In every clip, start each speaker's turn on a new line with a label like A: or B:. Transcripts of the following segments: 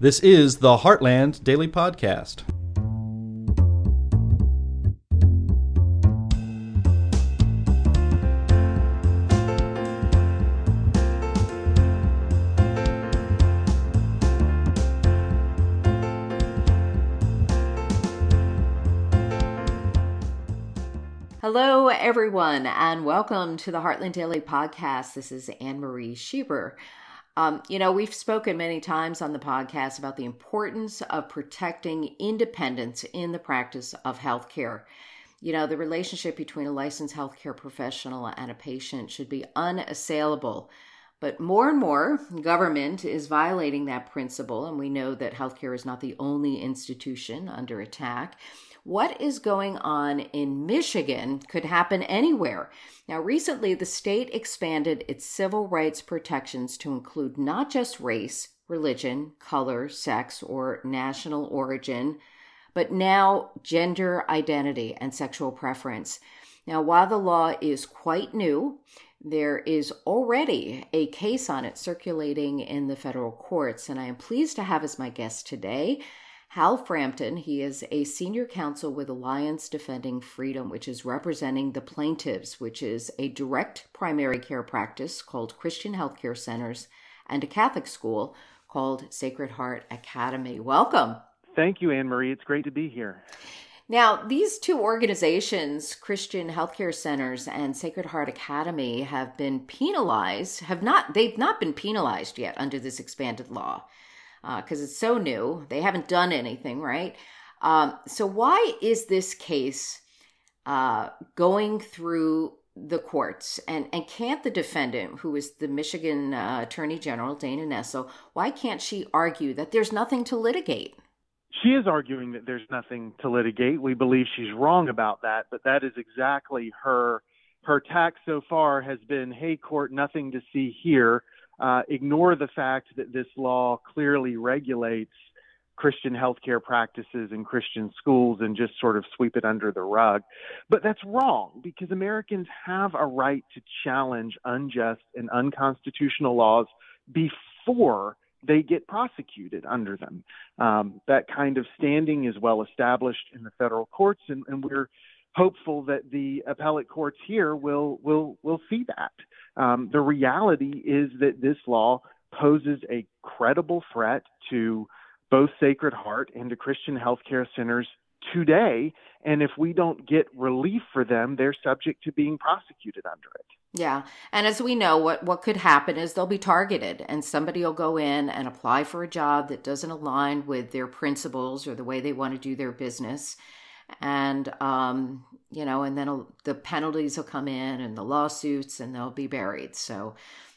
A: This is the Heartland Daily Podcast.
B: Hello, everyone, and welcome to the Heartland Daily Podcast. This is Anne Marie Schieber. Um, you know, we've spoken many times on the podcast about the importance of protecting independence in the practice of healthcare. You know, the relationship between a licensed healthcare professional and a patient should be unassailable. But more and more, government is violating that principle, and we know that healthcare is not the only institution under attack. What is going on in Michigan could happen anywhere. Now, recently, the state expanded its civil rights protections to include not just race, religion, color, sex, or national origin, but now gender identity and sexual preference. Now, while the law is quite new, there is already a case on it circulating in the federal courts, and I am pleased to have as my guest today Hal Frampton, he is a senior counsel with Alliance Defending Freedom, which is representing the plaintiffs, which is a direct primary care practice called Christian Healthcare Centers and a Catholic school called Sacred Heart Academy. Welcome.
C: Thank you, Anne Marie. It's great to be here.
B: Now, these two organizations, Christian Healthcare Centers and Sacred Heart Academy, have been penalized, have not, they've not been penalized yet under this expanded law because uh, it's so new. They haven't done anything, right? Um, so, why is this case uh, going through the courts? And, and can't the defendant, who is the Michigan uh, Attorney General, Dana Nessel, why can't she argue that there's nothing to litigate?
C: She is arguing that there's nothing to litigate. We believe she's wrong about that, but that is exactly her her tack so far has been, "Hey, court, nothing to see here." uh, ignore the fact that this law clearly regulates Christian healthcare practices and Christian schools and just sort of sweep it under the rug. But that's wrong because Americans have a right to challenge unjust and unconstitutional laws before they get prosecuted under them. Um, that kind of standing is well established in the federal courts, and, and we're hopeful that the appellate courts here will will will see that. Um, the reality is that this law poses a credible threat to both Sacred Heart and to Christian healthcare centers today. And if we don't get relief for them, they're subject to being prosecuted under it.
B: Yeah. And as we know, what, what could happen is they'll be targeted and somebody will go in and apply for a job that doesn't align with their principles or the way they want to do their business and um, you know, and then the penalties will come in and the lawsuits, and they'll be buried. So.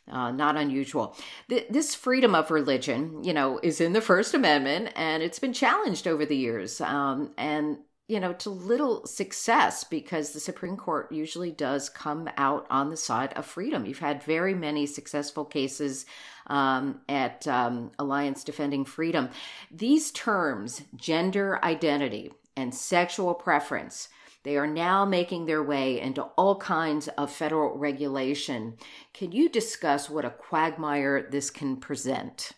B: Uh, not unusual. Th- this freedom of religion, you know, is in the First Amendment, and it's been challenged over the years, um, and you know, to little success because the Supreme Court usually does come out on the side of freedom. You've had very many successful cases um, at um, Alliance Defending Freedom. These terms, gender identity, and sexual preference. They are now making their way into all kinds of federal regulation. Can you discuss what a quagmire this can present?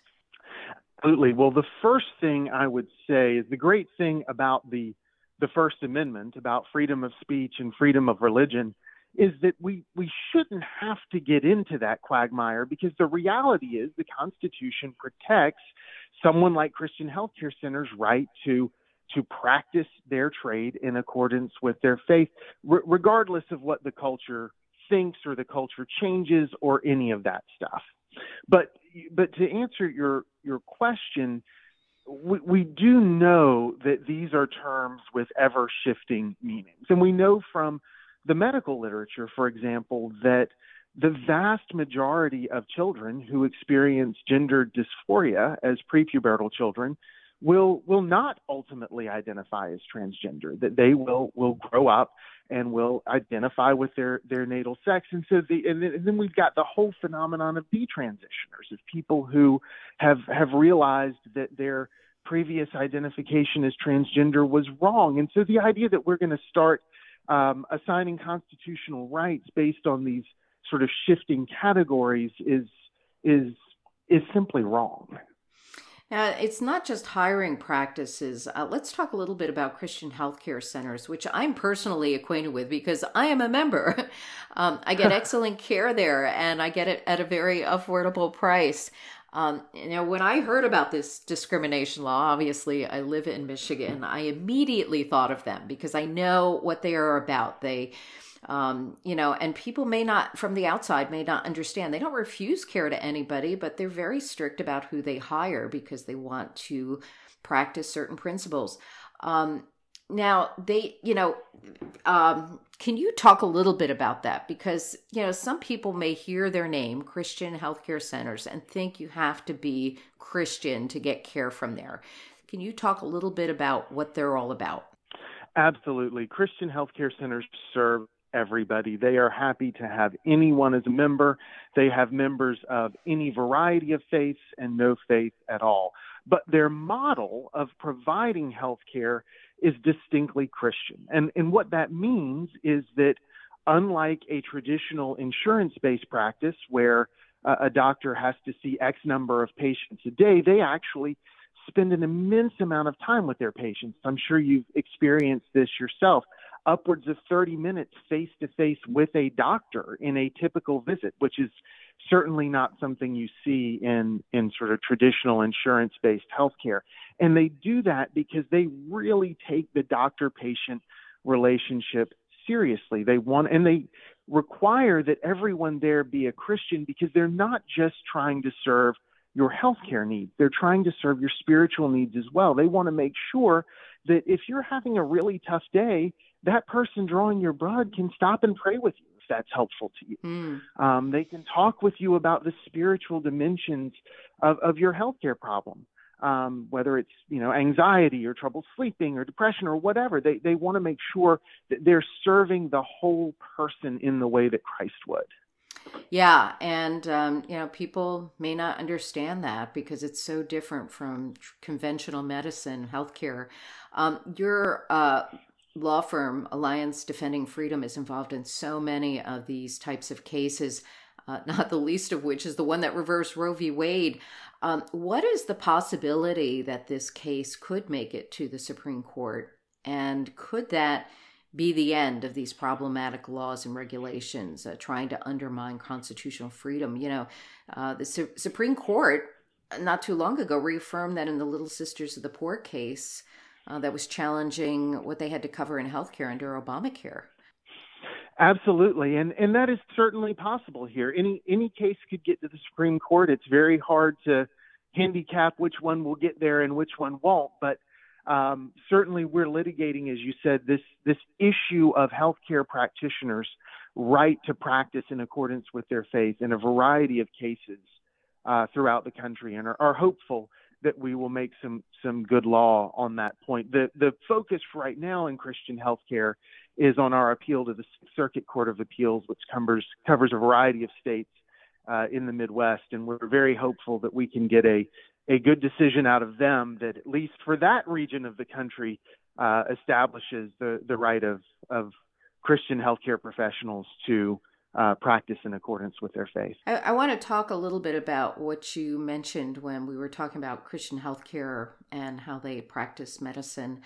C: Absolutely. Well, the first thing I would say is the great thing about the the First Amendment about freedom of speech and freedom of religion is that we we shouldn't have to get into that quagmire because the reality is the Constitution protects someone like Christian healthcare centers' right to to practice their trade in accordance with their faith, r- regardless of what the culture thinks or the culture changes or any of that stuff. But but to answer your your question, we, we do know that these are terms with ever shifting meanings, and we know from the medical literature, for example, that the vast majority of children who experience gender dysphoria as prepubertal children will will not ultimately identify as transgender that they will will grow up and will identify with their their natal sex. And so the and then we've got the whole phenomenon of detransitioners of people who have have realized that their previous identification as transgender was wrong. And so the idea that we're going to start um, assigning constitutional rights based on these sort of shifting categories is is is simply wrong
B: Uh, it's not just hiring practices. Uh, let's talk a little bit about Christian healthcare centers, which I'm personally acquainted with because I am a member. um, I get excellent care there and I get it at a very affordable price. Um, you know, when I heard about this discrimination law, obviously I live in Michigan, I immediately thought of them because I know what they are about. They um, you know, and people may not, from the outside, may not understand. They don't refuse care to anybody, but they're very strict about who they hire because they want to practice certain principles. Um, now, they, you know, um, can you talk a little bit about that? Because, you know, some people may hear their name, Christian Healthcare Centers, and think you have to be Christian to get care from there. Can you talk a little bit about what they're all about?
C: Absolutely. Christian healthcare centers serve everybody. They are happy to have anyone as a member. They have members of any variety of faiths and no faith at all. But their model of providing health care is distinctly Christian. And, and what that means is that unlike a traditional insurance based practice where uh, a doctor has to see X number of patients a day, they actually spend an immense amount of time with their patients. I'm sure you've experienced this yourself upwards of 30 minutes face to face with a doctor in a typical visit, which is certainly not something you see in, in sort of traditional insurance based healthcare. And they do that because they really take the doctor patient relationship seriously. They want, and they require that everyone there be a Christian because they're not just trying to serve your healthcare needs. They're trying to serve your spiritual needs as well. They want to make sure that if you're having a really tough day, that person drawing your blood can stop and pray with you if that's helpful to you. Mm. Um, they can talk with you about the spiritual dimensions of, of your healthcare problem. Um, whether it's you know anxiety or trouble sleeping or depression or whatever, they they want to make sure that they're serving the whole person in the way that Christ would.
B: Yeah, and um, you know people may not understand that because it's so different from conventional medicine, healthcare. Um, your uh, law firm Alliance Defending Freedom is involved in so many of these types of cases, uh, not the least of which is the one that reversed Roe v. Wade. Um, what is the possibility that this case could make it to the Supreme Court? And could that be the end of these problematic laws and regulations uh, trying to undermine constitutional freedom? You know, uh, the Su- Supreme Court not too long ago reaffirmed that in the Little Sisters of the Poor case, uh, that was challenging what they had to cover in healthcare under Obamacare.
C: Absolutely, and and that is certainly possible here. Any any case could get to the Supreme Court. It's very hard to handicap which one will get there and which one won't. But um, certainly, we're litigating, as you said, this this issue of healthcare practitioners' right to practice in accordance with their faith in a variety of cases uh, throughout the country, and are, are hopeful that we will make some some good law on that point. The the focus right now in Christian healthcare is on our appeal to the Circuit Court of Appeals, which covers covers a variety of states uh, in the Midwest, and we're very hopeful that we can get a a good decision out of them that at least for that region of the country uh, establishes the the right of of Christian healthcare professionals to uh, practice in accordance with their faith.
B: I, I, want to talk a little bit about what you mentioned when we were talking about Christian healthcare and how they practice medicine.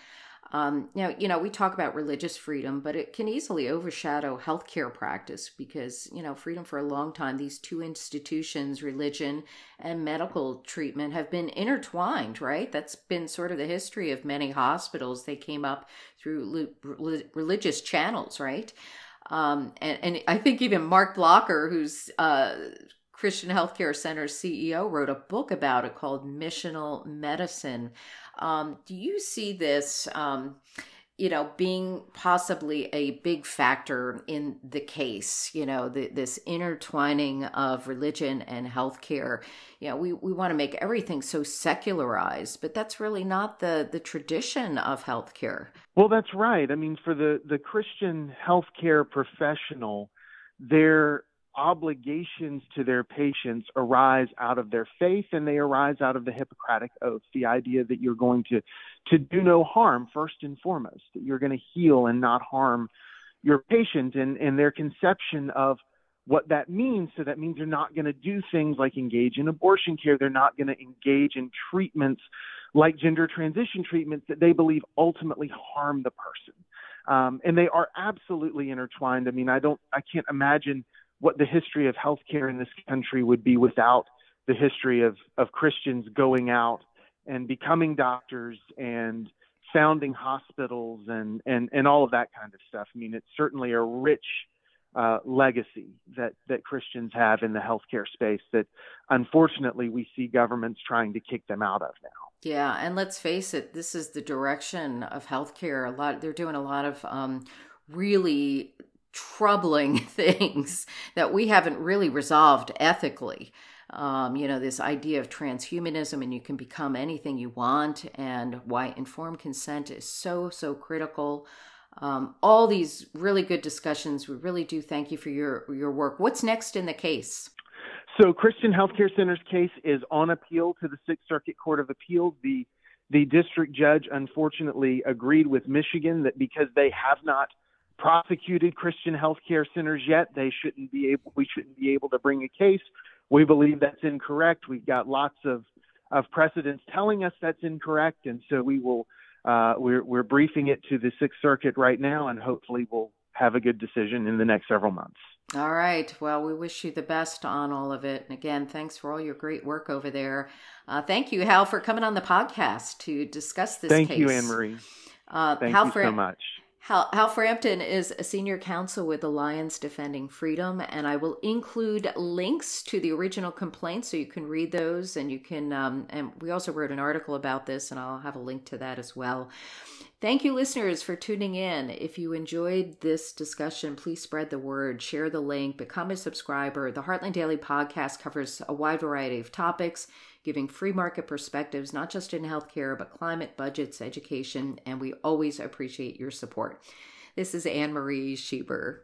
B: Um, now, you know, we talk about religious freedom, but it can easily overshadow healthcare practice because, you know, freedom for a long time, these two institutions, religion and medical treatment, have been intertwined, right? That's been sort of the history of many hospitals. They came up through religious channels, right? Um, and, and I think even Mark Blocker, who's uh, Christian Healthcare Center CEO, wrote a book about it called Missional Medicine. Um, do you see this? Um, you know, being possibly a big factor in the case, you know, the, this intertwining of religion and healthcare. You know, we, we want to make everything so secularized, but that's really not the, the tradition of healthcare.
C: Well, that's right. I mean, for the, the Christian healthcare professional, their obligations to their patients arise out of their faith and they arise out of the Hippocratic Oath, the idea that you're going to, to do no harm first and foremost, that you're going to heal and not harm your patient and, and their conception of what that means. So that means they're not going to do things like engage in abortion care. They're not going to engage in treatments like gender transition treatments that they believe ultimately harm the person. Um, and they are absolutely intertwined. I mean, I don't, I can't imagine what the history of healthcare in this country would be without the history of of Christians going out and becoming doctors and founding hospitals and and and all of that kind of stuff. I mean, it's certainly a rich uh, legacy that that Christians have in the healthcare space that unfortunately we see governments trying to kick them out of now.
B: Yeah, and let's face it, this is the direction of healthcare. A lot they're doing a lot of um, really troubling things that we haven't really resolved ethically. Um, you know, this idea of transhumanism and you can become anything you want, and why informed consent is so, so critical. Um, all these really good discussions. We really do thank you for your, your work. What's next in the case?
C: So, Christian Healthcare Center's case is on appeal to the Sixth Circuit Court of Appeals. The the district judge unfortunately agreed with Michigan that because they have not prosecuted Christian healthcare centers yet. They shouldn't be able. We shouldn't be able to bring a case. We believe that's incorrect. We've got lots of of precedents telling us that's incorrect, and so we will. Uh, we're we're briefing it to the Sixth Circuit right now, and hopefully we'll have a good decision in the next several months.
B: All right. Well, we wish you the best on all of it. And again, thanks for all your great work over there. Uh, thank you, Hal, for coming on the podcast to discuss this
C: thank
B: case.
C: you, Anne Marie. Uh, thank
B: Hal
C: you so much.
B: Hal, Hal Frampton is a senior counsel with Alliance Defending Freedom, and I will include links to the original complaint so you can read those. And you can, um, and we also wrote an article about this, and I'll have a link to that as well. Thank you, listeners, for tuning in. If you enjoyed this discussion, please spread the word, share the link, become a subscriber. The Heartland Daily podcast covers a wide variety of topics giving free market perspectives, not just in healthcare, but climate, budgets, education, and we always appreciate your support. This is Anne Marie Schieber.